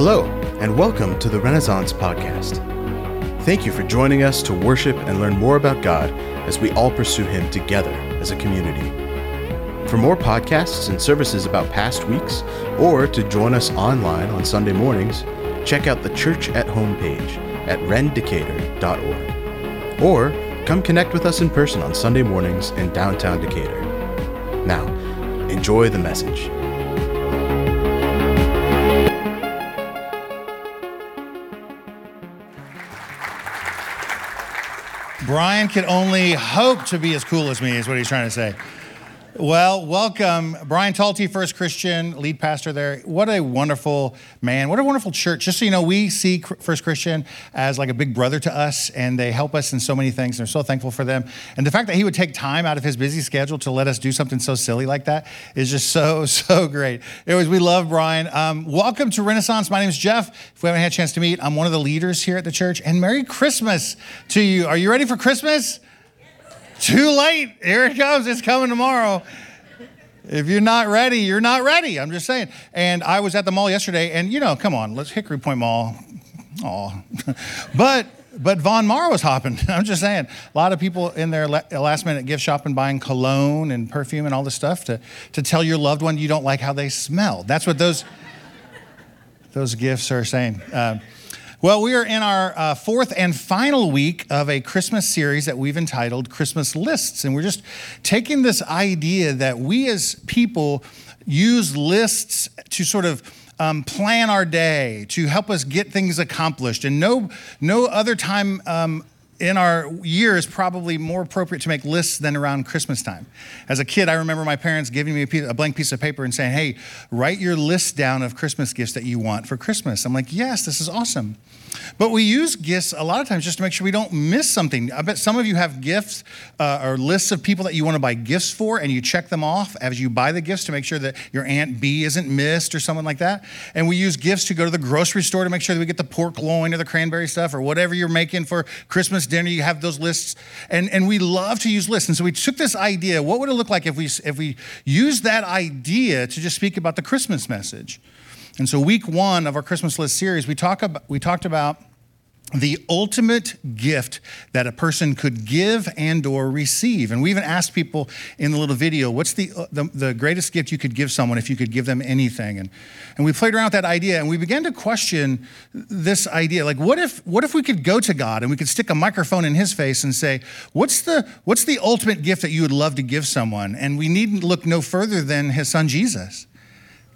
Hello, and welcome to the Renaissance Podcast. Thank you for joining us to worship and learn more about God as we all pursue Him together as a community. For more podcasts and services about past weeks, or to join us online on Sunday mornings, check out the Church at Home page at rendecatur.org. Or come connect with us in person on Sunday mornings in downtown Decatur. Now, enjoy the message. Brian can only hope to be as cool as me, is what he's trying to say. Well, welcome, Brian Talty, First Christian, lead pastor there. What a wonderful man. What a wonderful church. Just so you know, we see First Christian as like a big brother to us, and they help us in so many things. And we're so thankful for them. And the fact that he would take time out of his busy schedule to let us do something so silly like that is just so, so great. Anyways, we love Brian. Um, welcome to Renaissance. My name is Jeff. If we haven't had a chance to meet, I'm one of the leaders here at the church. And Merry Christmas to you. Are you ready for Christmas? Too late. Here it comes. It's coming tomorrow. If you're not ready, you're not ready. I'm just saying. And I was at the mall yesterday, and you know, come on, let's Hickory Point Mall. Oh, but but Von Maur was hopping. I'm just saying. A lot of people in their last minute gift shopping, buying cologne and perfume and all this stuff to to tell your loved one you don't like how they smell. That's what those those gifts are saying. Um, well, we are in our uh, fourth and final week of a Christmas series that we've entitled Christmas Lists. And we're just taking this idea that we as people use lists to sort of um, plan our day, to help us get things accomplished. And no, no other time um, in our year is probably more appropriate to make lists than around Christmas time. As a kid, I remember my parents giving me a, piece, a, blank piece of paper and saying, Hey, write your list down of Christmas gifts that you want for Christmas. I'm like, Yes, this is awesome. But we use gifts a lot of times just to make sure we don't miss something. I bet some of you have gifts uh, or lists of people that you want to buy gifts for, and you check them off as you buy the gifts to make sure that your Aunt B isn't missed or someone like that. And we use gifts to go to the grocery store to make sure that we get the pork loin or the cranberry stuff or whatever you're making for Christmas dinner. You have those lists. And, and we love to use lists. And so we took this idea what would it look like if we, if we used that idea to just speak about the Christmas message? And so, week one of our Christmas list series, we, talk about, we talked about the ultimate gift that a person could give and or receive. And we even asked people in the little video what's the, uh, the, the, greatest gift you could give someone if you could give them anything? And, and we played around with that idea and we began to question this idea. Like what if what if we could go to god and we could stick a microphone in his face and say what's the what's the ultimate gift that you would love to give someone? And we needn't look no further than his son jesus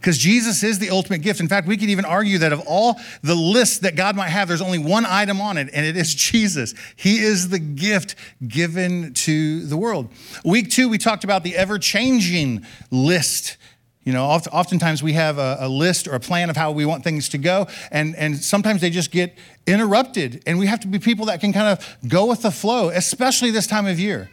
because Jesus is the ultimate gift. In fact, we could even argue that of all the lists that God might have, there's only one item on it, and it is Jesus. He is the gift given to the world. Week two, we talked about the ever changing list. You know, oftentimes we have a, a, list or a plan of how we want things to go, and, and sometimes they just get interrupted. And we have to be people that can kind of go with the flow, especially this time of year.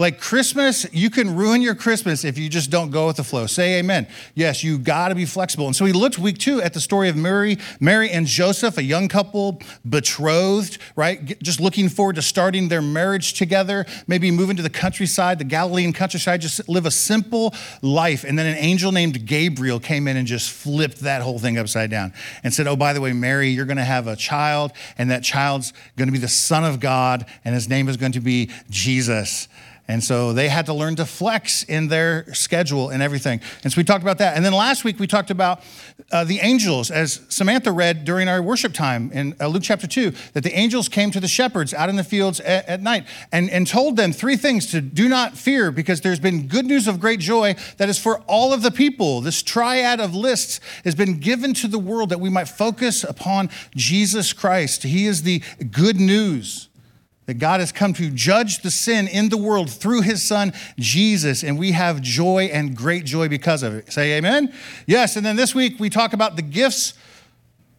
Like Christmas, you can ruin your Christmas if you just don't go with the flow. Say amen. Yes, you got to be flexible. And so he looked week two at the story of Mary, Mary and Joseph, a young couple betrothed, right? Just looking forward to starting their marriage together, maybe moving to the countryside, the Galilean countryside, just live a simple life. And then an angel named Gabriel came in and just flipped that whole thing upside down and said, Oh, by the way, Mary, you're going to have a child, and that child's going to be the Son of God, and his name is going to be Jesus. And so they had to learn to flex in their schedule and everything. And so we talked about that. And then last week we talked about uh, the angels, as Samantha read during our worship time in uh, Luke chapter 2, that the angels came to the shepherds out in the fields at, at night and, and told them three things to do not fear because there's been good news of great joy that is for all of the people. This triad of lists has been given to the world that we might focus upon Jesus Christ. He is the good news that God has come to judge the sin in the world through his son Jesus, and we have joy and great joy because of it. Say amen? Yes, and then this week we talk about the gifts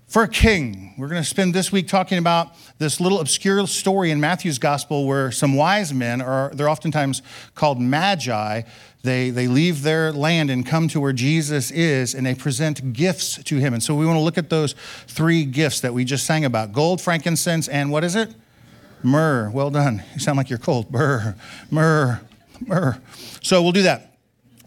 for a king. We're going to spend this week talking about this little obscure story in Matthew's gospel where some wise men, or they're oftentimes called magi, they, they leave their land and come to where Jesus is and they present gifts to him. And so we want to look at those three gifts that we just sang about gold, frankincense, and what is it? Myrrh. Well done. You sound like you're cold. Myrrh, myrrh, myrrh. So we'll do that.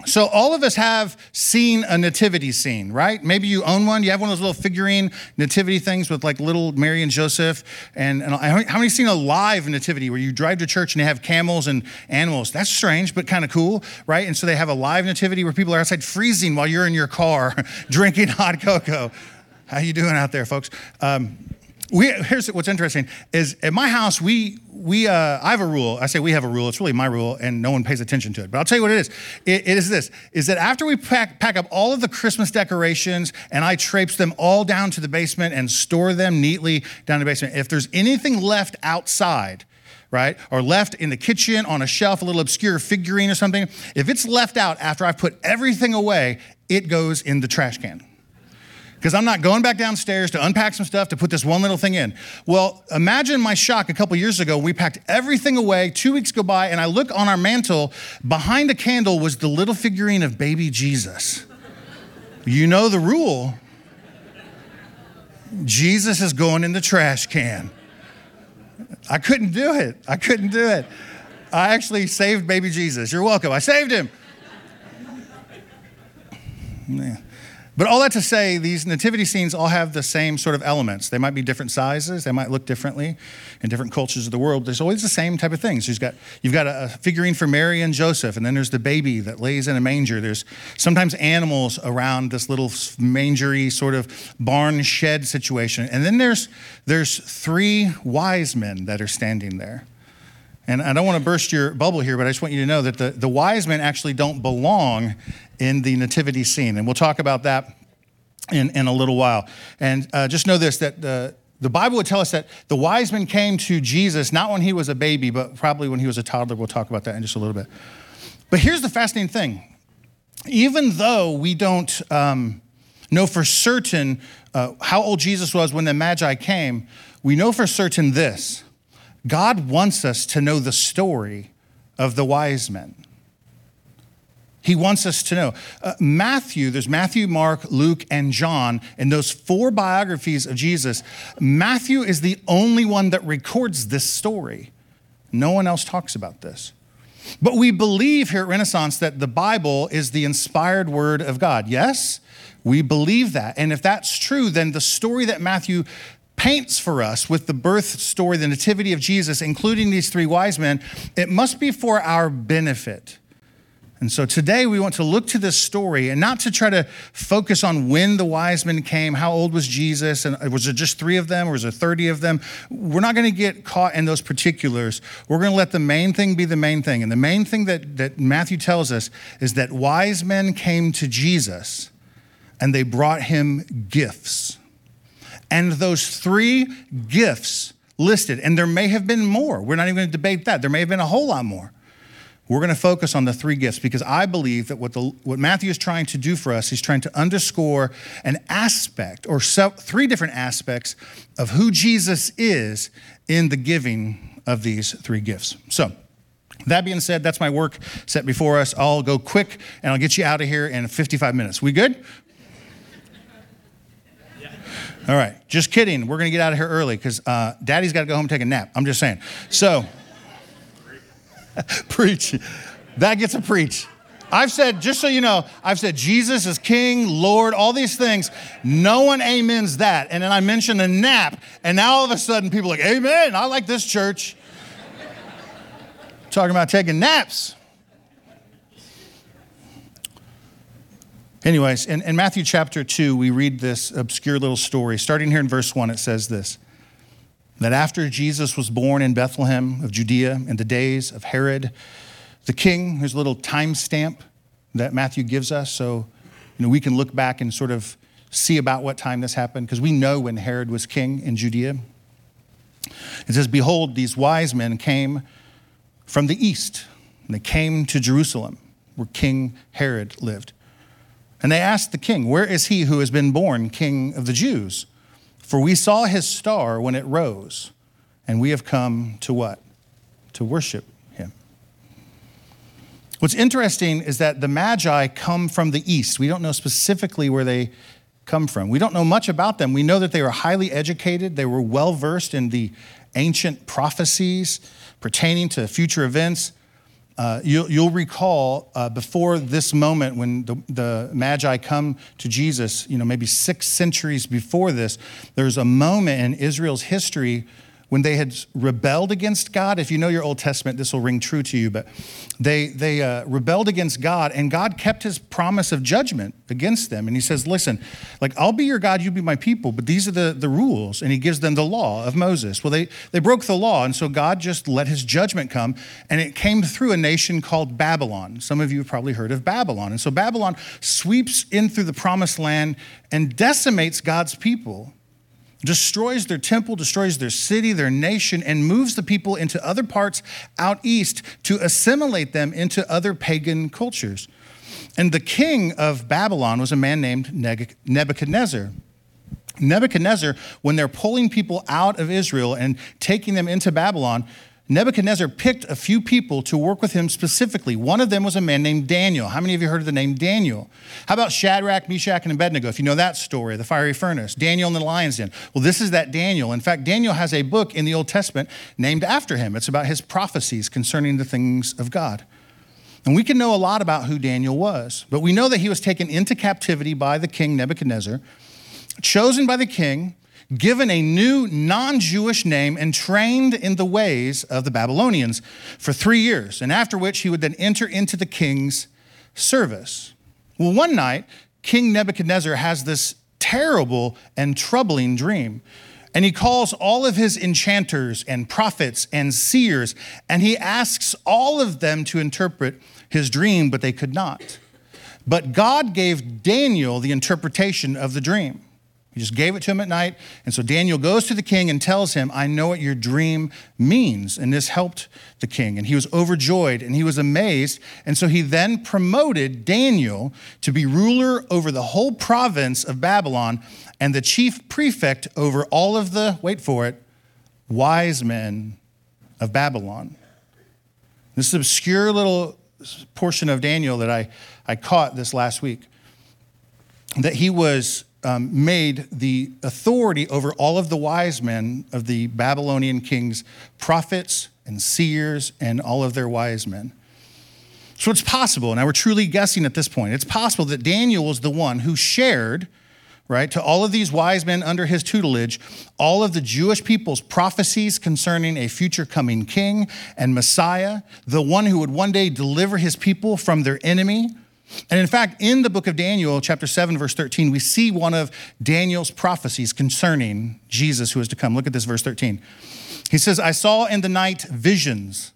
So, all of us have seen a nativity scene, right? Maybe you own one. You have one of those little figurine nativity things with like little Mary and Joseph. And, and how many seen a live nativity where you drive to church and they have camels and animals? That's strange, but kind of cool, right? And so they have a live nativity where people are outside freezing while you're in your car drinking hot cocoa. How you doing out there, folks? Um, we, here's what's interesting is at my house we we uh, I have a rule. I say we have a rule. It's really my rule, and no one pays attention to it. But I'll tell you what it is. it, it is this: is that after we pack, pack up all of the Christmas decorations and I traipse them all down to the basement and store them neatly down in the basement. If there's anything left outside, right, or left in the kitchen on a shelf, a little obscure figurine or something, if it's left out after I've put everything away, it goes in the trash can because I'm not going back downstairs to unpack some stuff to put this one little thing in. Well, imagine my shock a couple years ago. We packed everything away. Two weeks go by, and I look on our mantle. Behind a candle was the little figurine of baby Jesus. You know the rule Jesus is going in the trash can. I couldn't do it. I couldn't do it. I actually saved baby Jesus. You're welcome. I saved him. Yeah. But all that to say, these nativity scenes all have the same sort of elements. They might be different sizes, they might look differently in different cultures of the world. There's always the same type of things. You've got, you've got a figurine for Mary and Joseph, and then there's the baby that lays in a manger. There's sometimes animals around this little mangery sort of barn shed situation. And then there's, there's three wise men that are standing there. And I don't want to burst your bubble here, but I just want you to know that the, the wise men actually don't belong in the nativity scene. And we'll talk about that in, in a little while. And uh, just know this that the, the Bible would tell us that the wise men came to Jesus not when he was a baby, but probably when he was a toddler. We'll talk about that in just a little bit. But here's the fascinating thing even though we don't um, know for certain uh, how old Jesus was when the Magi came, we know for certain this God wants us to know the story of the wise men. He wants us to know. Uh, Matthew, there's Matthew, Mark, Luke, and John, and those four biographies of Jesus. Matthew is the only one that records this story. No one else talks about this. But we believe here at Renaissance that the Bible is the inspired word of God. Yes, we believe that. And if that's true, then the story that Matthew paints for us with the birth story, the nativity of Jesus, including these three wise men, it must be for our benefit. And so today we want to look to this story and not to try to focus on when the wise men came, how old was Jesus, and was it just three of them or was there 30 of them? We're not going to get caught in those particulars. We're going to let the main thing be the main thing. And the main thing that, that Matthew tells us is that wise men came to Jesus and they brought him gifts. And those three gifts listed, and there may have been more. We're not even going to debate that. There may have been a whole lot more. We're going to focus on the three gifts because I believe that what, the, what Matthew is trying to do for us, he's trying to underscore an aspect or so, three different aspects of who Jesus is in the giving of these three gifts. So, that being said, that's my work set before us. I'll go quick and I'll get you out of here in 55 minutes. We good? All right, just kidding. We're going to get out of here early because uh, daddy's got to go home and take a nap. I'm just saying. So, preach. That gets a preach. I've said, just so you know, I've said Jesus is King, Lord, all these things. No one amens that. And then I mentioned a nap, and now all of a sudden people are like, Amen, I like this church. Talking about taking naps. Anyways, in, in Matthew chapter 2, we read this obscure little story. Starting here in verse 1, it says this that after Jesus was born in Bethlehem of Judea in the days of Herod the king, there's a little time stamp that Matthew gives us. So, you know, we can look back and sort of see about what time this happened because we know when Herod was king in Judea. It says, Behold, these wise men came from the east, and they came to Jerusalem, where King Herod lived. And they asked the king, Where is he who has been born king of the Jews? For we saw his star when it rose, and we have come to what? To worship him. What's interesting is that the Magi come from the east. We don't know specifically where they come from. We don't know much about them. We know that they were highly educated, they were well versed in the ancient prophecies pertaining to future events. Uh, you'll, you'll, recall uh, before this moment when the, the, Magi come to Jesus, you know, maybe six centuries before this, there's a moment in Israel's history when they had rebelled against God. If you know your Old Testament, this will ring true to you, but they, they uh, rebelled against God, and God kept his promise of judgment against them. And he says, Listen, like, I'll be your God, you be my people, but these are the, the rules. And he gives them the law of Moses. Well, they, they broke the law, and so God just let his judgment come, and it came through a nation called Babylon. Some of you have probably heard of Babylon. And so Babylon sweeps in through the promised land and decimates God's people destroys their temple, destroys their city, their nation, and moves the people into other parts out east to assimilate them into other pagan cultures. And the king of Babylon was a man named Nebuchadnezzar. Nebuchadnezzar, when they're pulling people out of Israel and taking them into Babylon, Nebuchadnezzar picked a few people to work with him specifically. One of them was a man named Daniel. How many of you heard of the name Daniel? How about Shadrach, Meshach, and Abednego? If you know that story, the fiery furnace, Daniel in the lion's den. Well, this is that Daniel. In fact, Daniel has a book in the Old Testament named after him. It's about his prophecies concerning the things of God. And we can know a lot about who Daniel was, but we know that he was taken into captivity by the king Nebuchadnezzar, chosen by the king given a new non Jewish name, and trained in the ways of the Babylonians for three years, and after which he would then enter into the king's service. Well, one night, King Nebuchadnezzar has this terrible and troubling dream. And he calls all of his enchanters and prophets and seers, and he asks all of them to interpret his dream, but they could not. But God gave Daniel the interpretation of the dream. He just gave it to him at night. And so Daniel goes to the king and tells him, I know what your dream means. And this helped the king. And he was overjoyed and he was amazed. And so he then promoted Daniel to be ruler over the whole province of Babylon and the chief prefect over all of the, wait for it, wise men of Babylon. This obscure little portion of Daniel that I, I caught this last week that he was um, made the authority over all of the wise men of the Babylonian kings prophets and seers and all of their wise men. So it's possible, now we're truly guessing at this point, it's possible that Daniel was the one who shared, right, to all of these wise men under his tutelage, all of the Jewish people's prophecies concerning a future coming king and Messiah, the one who would one day deliver his people from their enemy and in fact, in the book of Daniel, chapter 7, verse 13, we see one of Daniel's prophecies concerning Jesus who is to come. Look at this, verse 13. He says, I saw in the night visions,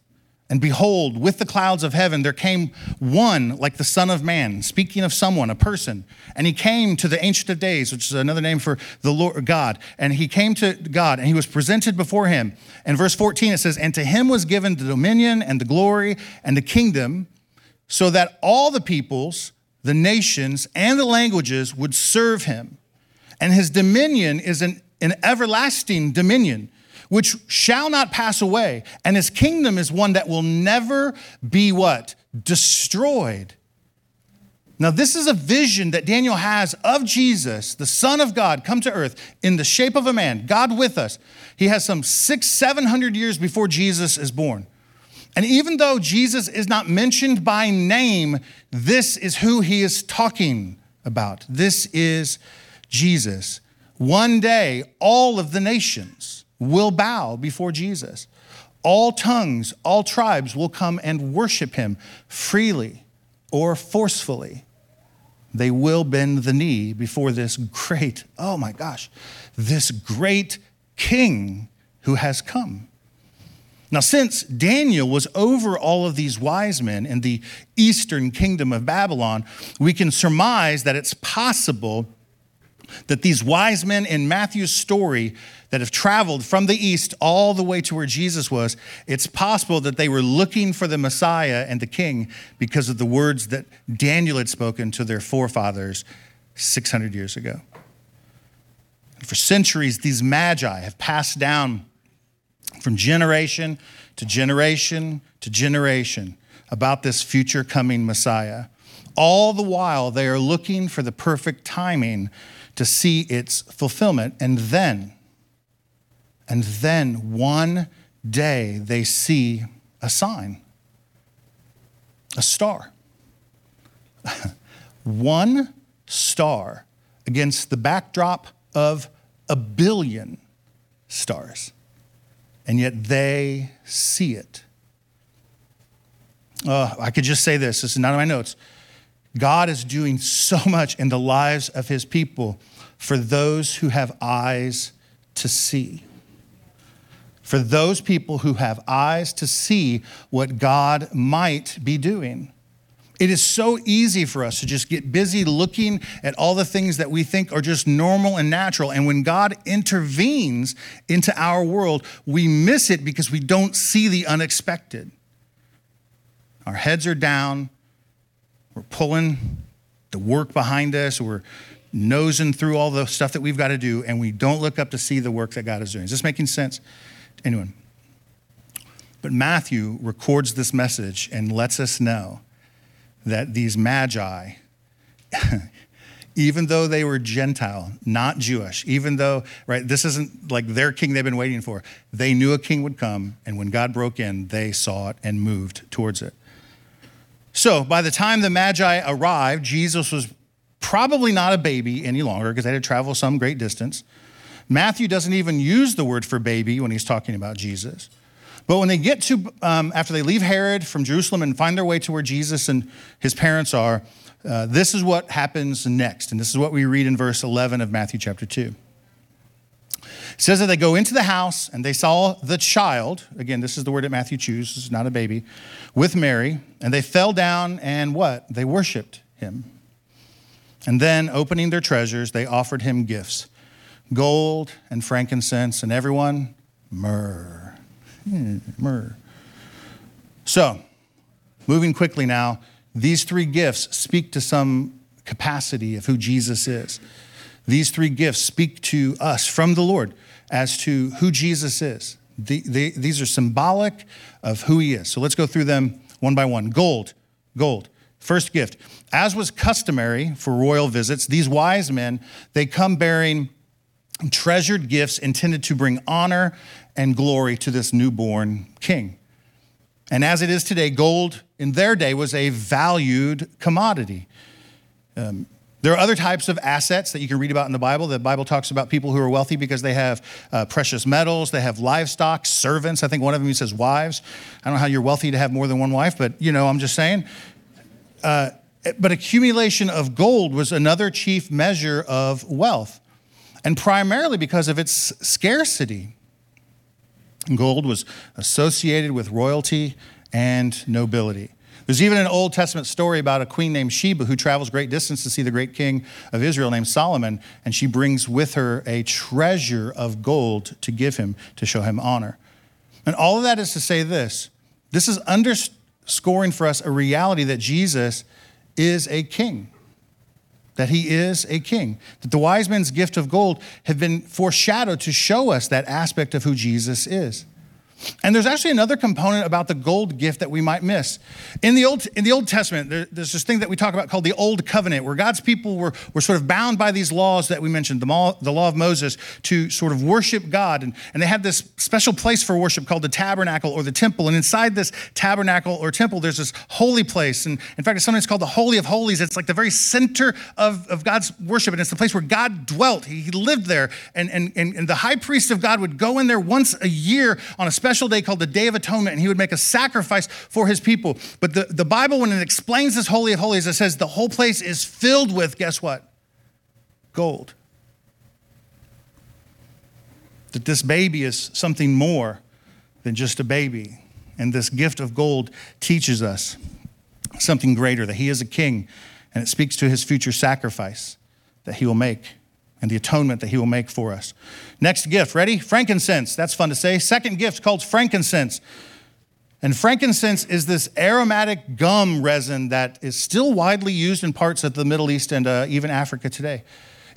and behold, with the clouds of heaven there came one like the Son of Man, speaking of someone, a person. And he came to the Ancient of Days, which is another name for the Lord God. And he came to God, and he was presented before him. And verse 14, it says, And to him was given the dominion and the glory and the kingdom so that all the peoples, the nations, and the languages would serve him. And his dominion is an, an everlasting dominion which shall not pass away. And his kingdom is one that will never be what? Destroyed. Now, this is a vision that Daniel has of Jesus, the Son of God, come to earth in the shape of a man, God with us. He has some six, seven hundred years before Jesus is born. And even though Jesus is not mentioned by name, this is who he is talking about. This is Jesus. One day, all of the nations will bow before Jesus. All tongues, all tribes will come and worship him freely or forcefully. They will bend the knee before this great, oh my gosh, this great king who has come. Now, since Daniel was over all of these wise men in the eastern kingdom of Babylon, we can surmise that it's possible that these wise men in Matthew's story that have traveled from the east all the way to where Jesus was, it's possible that they were looking for the Messiah and the king because of the words that Daniel had spoken to their forefathers 600 years ago. For centuries, these magi have passed down from generation to generation to generation about this future coming Messiah. All the while, they are looking for the perfect timing to see its fulfillment. And then, and then one day they see a sign. a star. One star against the backdrop of a billion stars. And yet they see it. Uh, I could just say this this is not in my notes. God is doing so much in the lives of his people for those who have eyes to see. For those people who have eyes to see what God might be doing. It is so easy for us to just get busy looking at all the things that we think are just normal and natural. And when God intervenes into our world, we miss it because we don't see the unexpected. Our heads are down, we're pulling the work behind us, we're nosing through all the stuff that we've got to do, and we don't look up to see the work that God is doing. Is this making sense? To anyone? But Matthew records this message and lets us know that these magi, even though they were Gentile, not Jewish, even though, right, this isn't like their king they've been waiting for, they knew a king would come, and when God broke in, they saw it and moved towards it. So by the time the Magi arrived, Jesus was probably not a baby any longer because they had to travel some great distance. Matthew doesn't even use the word for baby when he's talking about Jesus. But when they get to, um, after they leave Herod from Jerusalem and find their way to where Jesus and his parents are, uh, this is what happens next. And this is what we read in verse 11 of Matthew chapter 2. It says that they go into the house and they saw the child. Again, this is the word that Matthew chooses, not a baby, with Mary. And they fell down and what? They worshiped him. And then, opening their treasures, they offered him gifts gold and frankincense, and everyone, myrrh. Hmm, myrrh. So, moving quickly now, these three gifts speak to some capacity of who Jesus is. These three gifts speak to us from the Lord as to who Jesus is. The, the, these are symbolic of who he is. So let's go through them one by one. Gold, gold. First gift. As was customary for royal visits, these wise men, they come bearing treasured gifts intended to bring honor and glory to this newborn king. And as it is today, gold in their day was a valued commodity. Um, there are other types of assets that you can read about in the Bible. The Bible talks about people who are wealthy because they have uh, precious metals, they have livestock, servants. I think one of them says wives. I don't know how you're wealthy to have more than one wife, but you know, I'm just saying. Uh, but accumulation of gold was another chief measure of wealth, and primarily because of its scarcity. Gold was associated with royalty and nobility. There's even an Old Testament story about a queen named Sheba who travels great distance to see the great king of Israel named Solomon, and she brings with her a treasure of gold to give him to show him honor. And all of that is to say this this is underscoring for us a reality that Jesus is a king. That he is a king. That the wise men's gift of gold have been foreshadowed to show us that aspect of who Jesus is. And there's actually another component about the gold gift that we might miss. In the Old, in the Old Testament, there, there's this thing that we talk about called the Old Covenant, where God's people were, were sort of bound by these laws that we mentioned, the, law, the law of Moses, to sort of worship God. And, and they had this special place for worship called the tabernacle or the temple. And inside this tabernacle or temple, there's this holy place. And in fact, it's sometimes called the Holy of Holies. It's like the very center of, of God's worship. And it's the place where God dwelt. He, he lived there. And, and, and, and the high priest of God would go in there once a year on a special special day called the Day of Atonement, and he would make a sacrifice for his people. But the, the Bible, when it explains this Holy of Holies, it says the whole place is filled with, guess what? Gold. That this baby is something more than just a baby. And this gift of gold teaches us something greater that he is a king, and it speaks to his future sacrifice that he will make and the atonement that he will make for us. Next gift, ready? Frankincense. That's fun to say. Second gift called frankincense. And frankincense is this aromatic gum resin that is still widely used in parts of the Middle East and uh, even Africa today.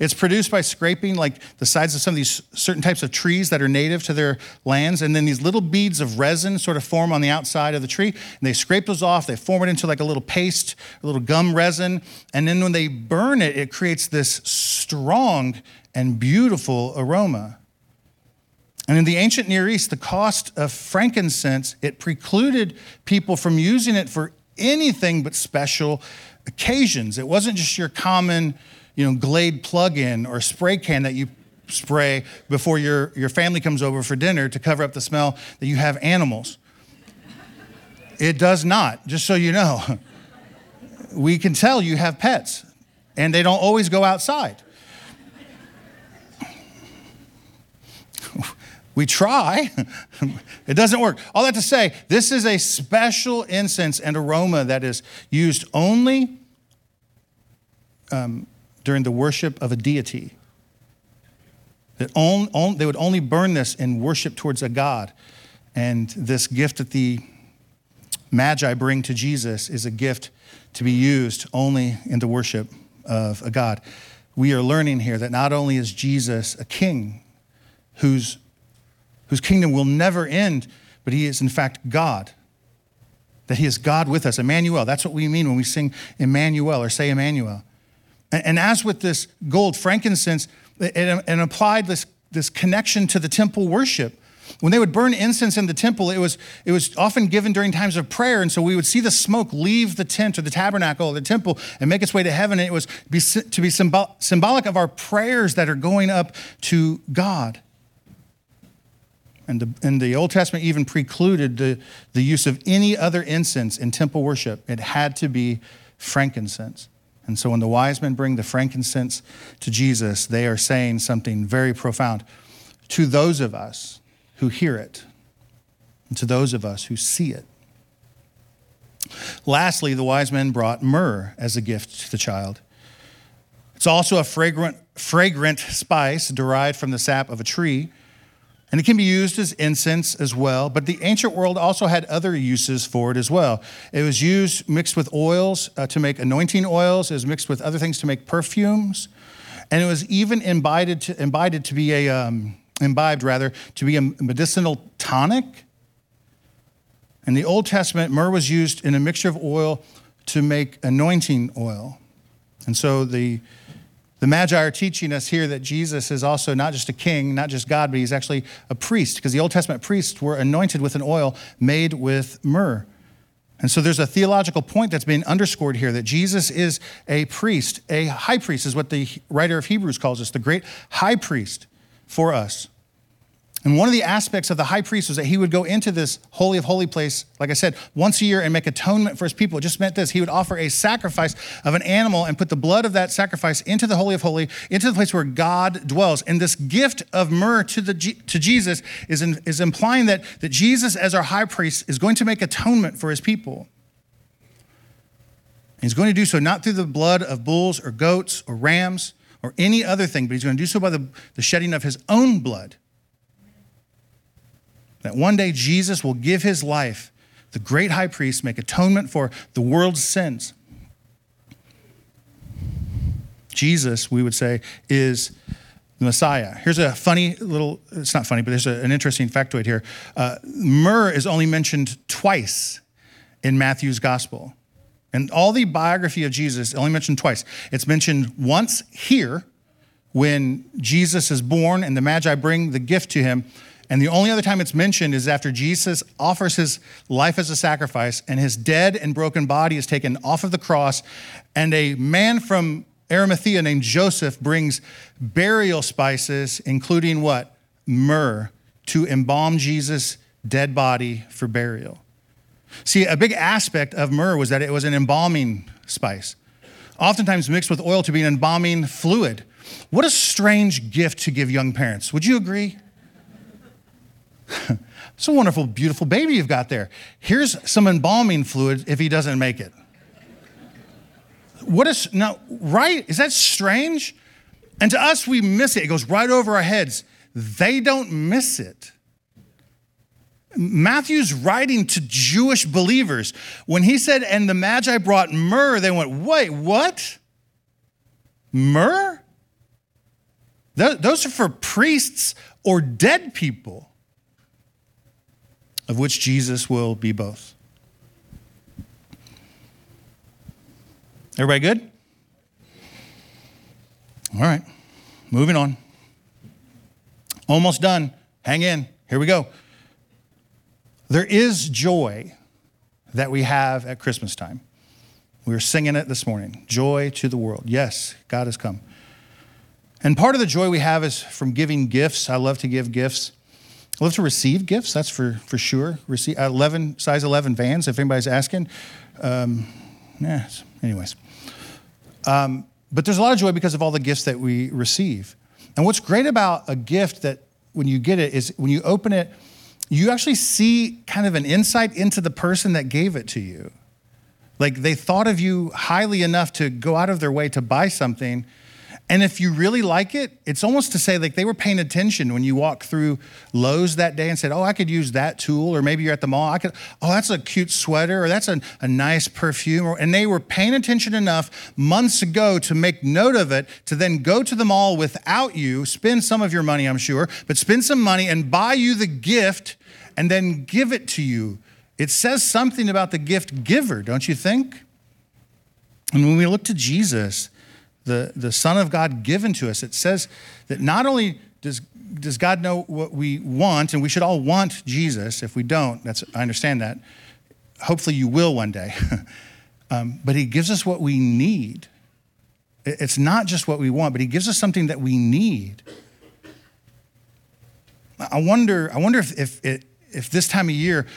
It's produced by scraping like the sides of some of these certain types of trees that are native to their lands. And then these little beads of resin sort of form on the outside of the tree. And they scrape those off, they form it into like a little paste, a little gum resin. And then when they burn it, it creates this strong and beautiful aroma. And in the ancient Near East, the cost of frankincense, it precluded people from using it for anything but special occasions. It wasn't just your common, you know, Glade plug-in or spray can that you spray before your, your family comes over for dinner to cover up the smell that you have animals. It does not, just so you know. We can tell you have pets, and they don't always go outside. We try, it doesn't work. All that to say, this is a special incense and aroma that is used only um, during the worship of a deity. That on, on, they would only burn this in worship towards a God. And this gift that the Magi bring to Jesus is a gift to be used only in the worship of a God. We are learning here that not only is Jesus a king whose, whose kingdom will never end, but he is in fact God. That he is God with us, Emmanuel. That's what we mean when we sing Emmanuel or say Emmanuel. And, as with this gold, frankincense, it, it applied this, this connection to the temple worship when they would burn incense in the temple, it was, it was often given during times of prayer. And so we would see the smoke leave the tent or the tabernacle or the temple and make its way to heaven. And it was be, to be symbol, symbolic of our prayers that are going up to God. And the, and the Old Testament even precluded the, the use of any other incense in temple worship. It had to be frankincense. And so when the wise men bring the frankincense to Jesus, they are saying something very profound to those of us who hear it, and to those of us who see it. Lastly, the wise men brought myrrh as a gift to the child. It's also a fragrant, fragrant spice derived from the sap of a tree, and it can be used as incense as well. But the ancient world also had other uses for it as well. It was used mixed with oils uh, to make anointing oils, it was mixed with other things to make perfumes, and it was even imbibed to, imbibed to be a, um, imbibed rather, to be a medicinal tonic. In the Old Testament, myrrh was used in a mixture of oil to make anointing oil. And so the, the Magi are teaching us here that Jesus is also not just a king, not just God, but he's actually a priest, because the Old Testament priests were anointed with an oil made with myrrh. And so there's a theological point that's being underscored here that Jesus is a priest. A high priest is what the writer of Hebrews calls us, the great high priest for us. And one of the aspects of the high priest was that he would go into this holy of holy place, like I said, once a year and make atonement for his people. It just meant this. He would offer a sacrifice of an animal and put the blood of that sacrifice into the holy of holy, into the place where God dwells. And this gift of myrrh to, the, to Jesus is, in, is implying that, that Jesus, as our high priest, is going to make atonement for his people. He's going to do so not through the blood of bulls or goats or rams or any other thing, but he's going to do so by the, the shedding of his own blood that one day Jesus will give his life, the great high priest, make atonement for the world's sins. Jesus, we would say, is the Messiah. Here's a funny little, it's not funny, but there's a, an interesting factoid here. Uh, myrrh is only mentioned twice in Matthew's gospel. And all the biography of Jesus only mentioned twice. It's mentioned once here when Jesus is born and the Magi bring the gift to him. And the only other time it's mentioned is after Jesus offers his life as a sacrifice and his dead and broken body is taken off of the cross. And a man from Arimathea named Joseph brings burial spices, including what? Myrrh, to embalm Jesus' dead body for burial. See, a big aspect of myrrh was that it was an embalming spice, oftentimes mixed with oil to be an embalming fluid. What a strange gift to give young parents. Would you agree? it's a wonderful, beautiful baby you've got there. Here's some embalming fluid if he doesn't make it. What is, now, right? Is that strange? And to us, we miss it. It goes right over our heads. They don't miss it. Matthew's writing to Jewish believers. When he said, and the Magi brought myrrh, they went, wait, what? Myrrh? Those are for priests or dead people of which Jesus will be both. Everybody good? All right, moving on. Almost done. Hang in. Here we go. There is joy. that we have at Christmas time. We were singing it this morning Joy to the world. Yes, God has come. And part of the joy we have is from giving gifts. I love to give gifts. I love to receive gifts, that's for, for sure. Receive, uh, 11, size 11 vans, if anybody's asking. Um, yeah, anyways. Um, but there's a lot of joy because of all the gifts that we receive. And what's great about a gift that when you get it is when you open it, you actually see kind of an insight into the person that gave it to you. Like they thought of you highly enough to go out of their way to buy something and if you really like it, it's almost to say like they were paying attention when you walk through Lowe's that day and said, Oh, I could use that tool. Or maybe you're at the mall. I could, oh, that's a cute sweater or that's a, a nice perfume. And they were paying attention enough months ago to make note of it, to then go to the mall without you, spend some of your money, I'm sure, but spend some money and buy you the gift and then give it to you. It says something about the gift giver, don't you think? And when we look to Jesus, the, the Son of God given to us, it says that not only does, does God know what we want, and we should all want Jesus. If we don't, that's, I understand that. Hopefully, you will one day. um, but He gives us what we need. It's not just what we want, but He gives us something that we need. I wonder, I wonder if, if, if this time of year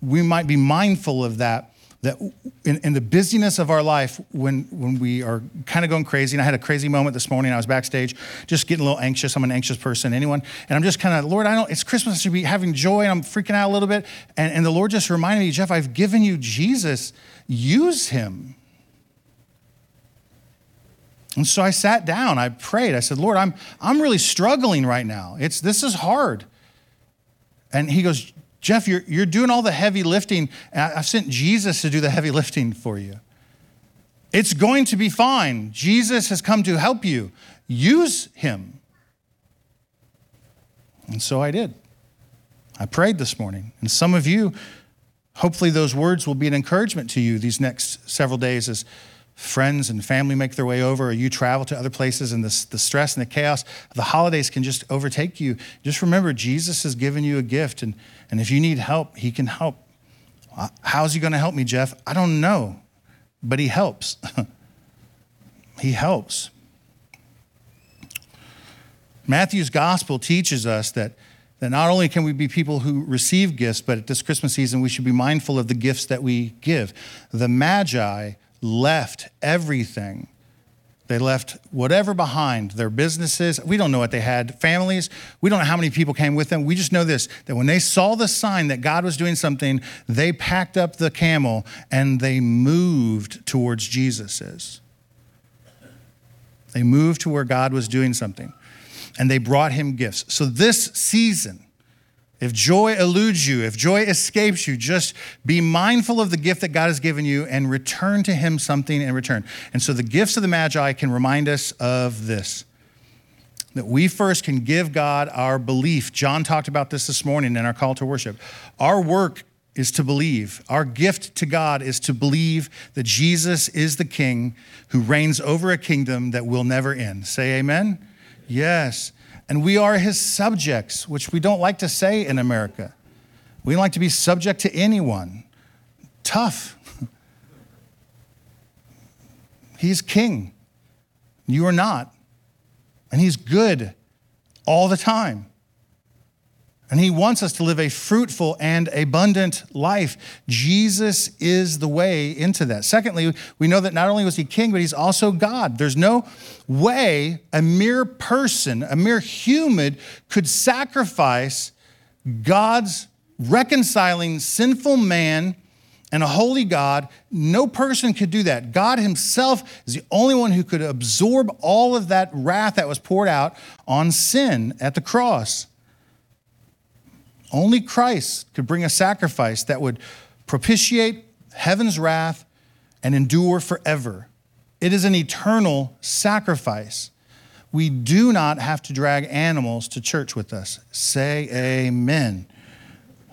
we might be mindful of that that in, in, the busyness of our life, when, when we are kind of going crazy, and I had a crazy moment this morning, I was backstage just getting a little anxious. I'm an anxious person, anyone? And I'm just kind of, Lord, I don't, it's Christmas, I should be having joy, and I'm freaking out a little bit. And, and the Lord just reminded me, Jeff, I've given you Jesus, use him. And so I sat down, I prayed, I said, Lord, I'm, I'm really struggling right now. It's, this is hard. And he goes, Jeff, you're, you're doing all the heavy lifting. I've sent Jesus to do the heavy lifting for you. It's going to be fine. Jesus has come to help you. Use him. And so I did. I prayed this morning. And some of you, hopefully, those words will be an encouragement to you these next several days as friends and family make their way over, or you travel to other places, and the, the stress and the chaos the holidays can just overtake you. Just remember, Jesus has given you a gift, and, and if you need help, He can help. Uh, how's He going to help me, Jeff? I don't know, but He helps. he helps. Matthew's gospel teaches us that, that not only can we be people who receive gifts, but at this Christmas season, we should be mindful of the gifts that we give. The Magi left everything. They left whatever behind, their businesses. We don't know what they had, families. We don't know how many people came with them. We just know this that when they saw the sign that God was doing something, they packed up the camel and they moved towards Jesus's. They moved to where God was doing something and they brought him gifts. So, this season, if joy eludes you, if joy escapes you, just be mindful of the gift that God has given you and return to Him something in return. And so the gifts of the Magi can remind us of this that we first can give God our belief. John talked about this this morning in our call to worship. Our work is to believe. Our gift to God is to believe that Jesus is the King who reigns over a kingdom that will never end. Say amen. Yes and we are his subjects, which we don't like to say in America. We don't like to be subject to anyone. Tough. he's king. You are not. And he's good all the time. And he wants us to live a fruitful and abundant life. Jesus is the way into that. Secondly, we know that not only was he king, but he's also God. There's no way a mere person, a mere human, could sacrifice God's reconciling sinful man and a holy God. No person could do that. God himself is the only one who could absorb all of that wrath that was poured out on sin at the cross. Only Christ could bring a sacrifice that would propitiate heaven's wrath and endure forever. It is an eternal sacrifice. We do not have to drag animals to church with us. Say amen.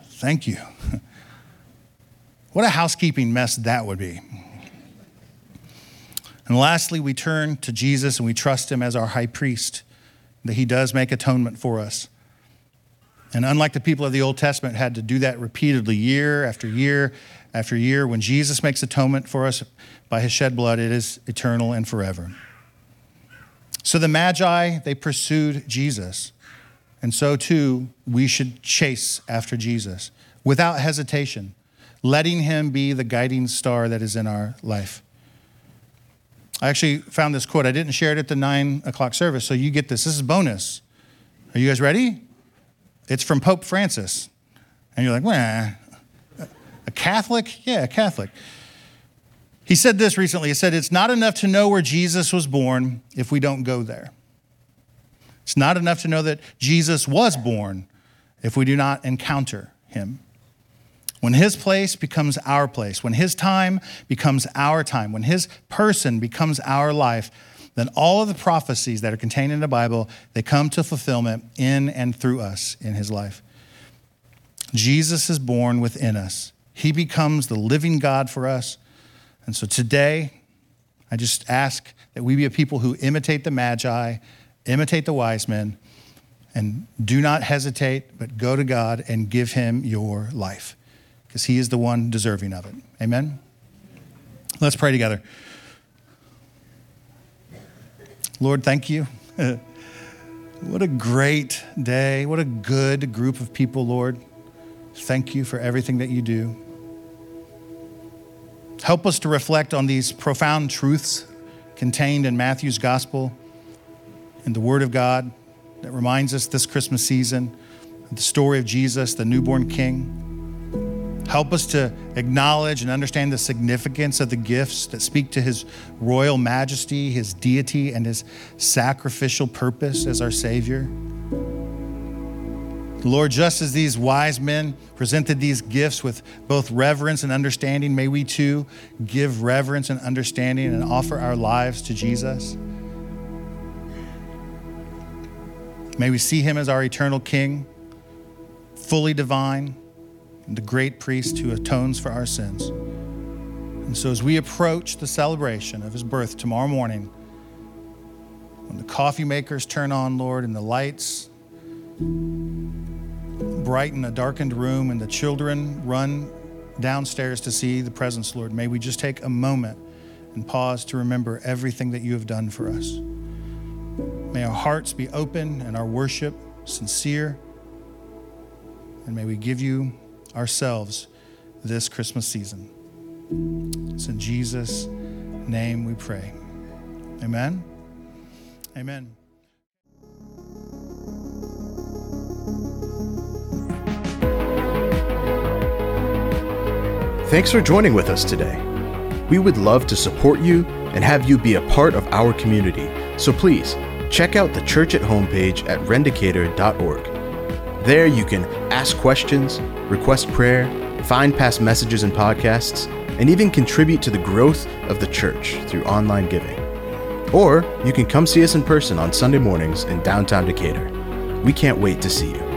Thank you. What a housekeeping mess that would be. And lastly, we turn to Jesus and we trust him as our high priest, that he does make atonement for us. And unlike the people of the Old Testament had to do that repeatedly year after year after year, when Jesus makes atonement for us by his shed blood, it is eternal and forever. So the Magi, they pursued Jesus. And so too, we should chase after Jesus without hesitation, letting him be the guiding star that is in our life. I actually found this quote. I didn't share it at the nine o'clock service, so you get this. This is bonus. Are you guys ready? It's from Pope Francis. And you're like, well, a Catholic? Yeah, a Catholic. He said this recently. He said, It's not enough to know where Jesus was born if we don't go there. It's not enough to know that Jesus was born if we do not encounter him. When his place becomes our place, when his time becomes our time, when his person becomes our life, then all of the prophecies that are contained in the Bible, they come to fulfillment in and through us in his life. Jesus is born within us. He becomes the living God for us. And so today, I just ask that we be a people who imitate the Magi, imitate the wise men, and do not hesitate, but go to God and give him your life because he is the one deserving of it. Amen? Let's pray together. Lord, thank you. what a great day. What a good group of people, Lord. Thank you for everything that you do. Help us to reflect on these profound truths contained in Matthew's gospel and the Word of God that reminds us this Christmas season the story of Jesus, the newborn King. Help us to acknowledge and understand the significance of the gifts that speak to his royal majesty, his deity, and his sacrificial purpose as our Savior. Lord, just as these wise men presented these gifts with both reverence and understanding, may we too give reverence and understanding and offer our lives to Jesus. May we see him as our eternal King, fully divine the great priest who atones for our sins. And so, as we approach the celebration of his birth tomorrow morning, when the coffee makers turn on, Lord, and the lights brighten a darkened room, and the children run downstairs to see the presents, Lord, may we just take a moment and pause to remember everything that you have done for us. May our hearts be open and our worship sincere. And may we give you ourselves this Christmas season. It's in Jesus' name we pray. Amen. Amen. Thanks for joining with us today. We would love to support you and have you be a part of our community. So please check out the church at homepage at rendicator.org. There you can ask questions, request prayer, find past messages and podcasts, and even contribute to the growth of the church through online giving. Or you can come see us in person on Sunday mornings in downtown Decatur. We can't wait to see you.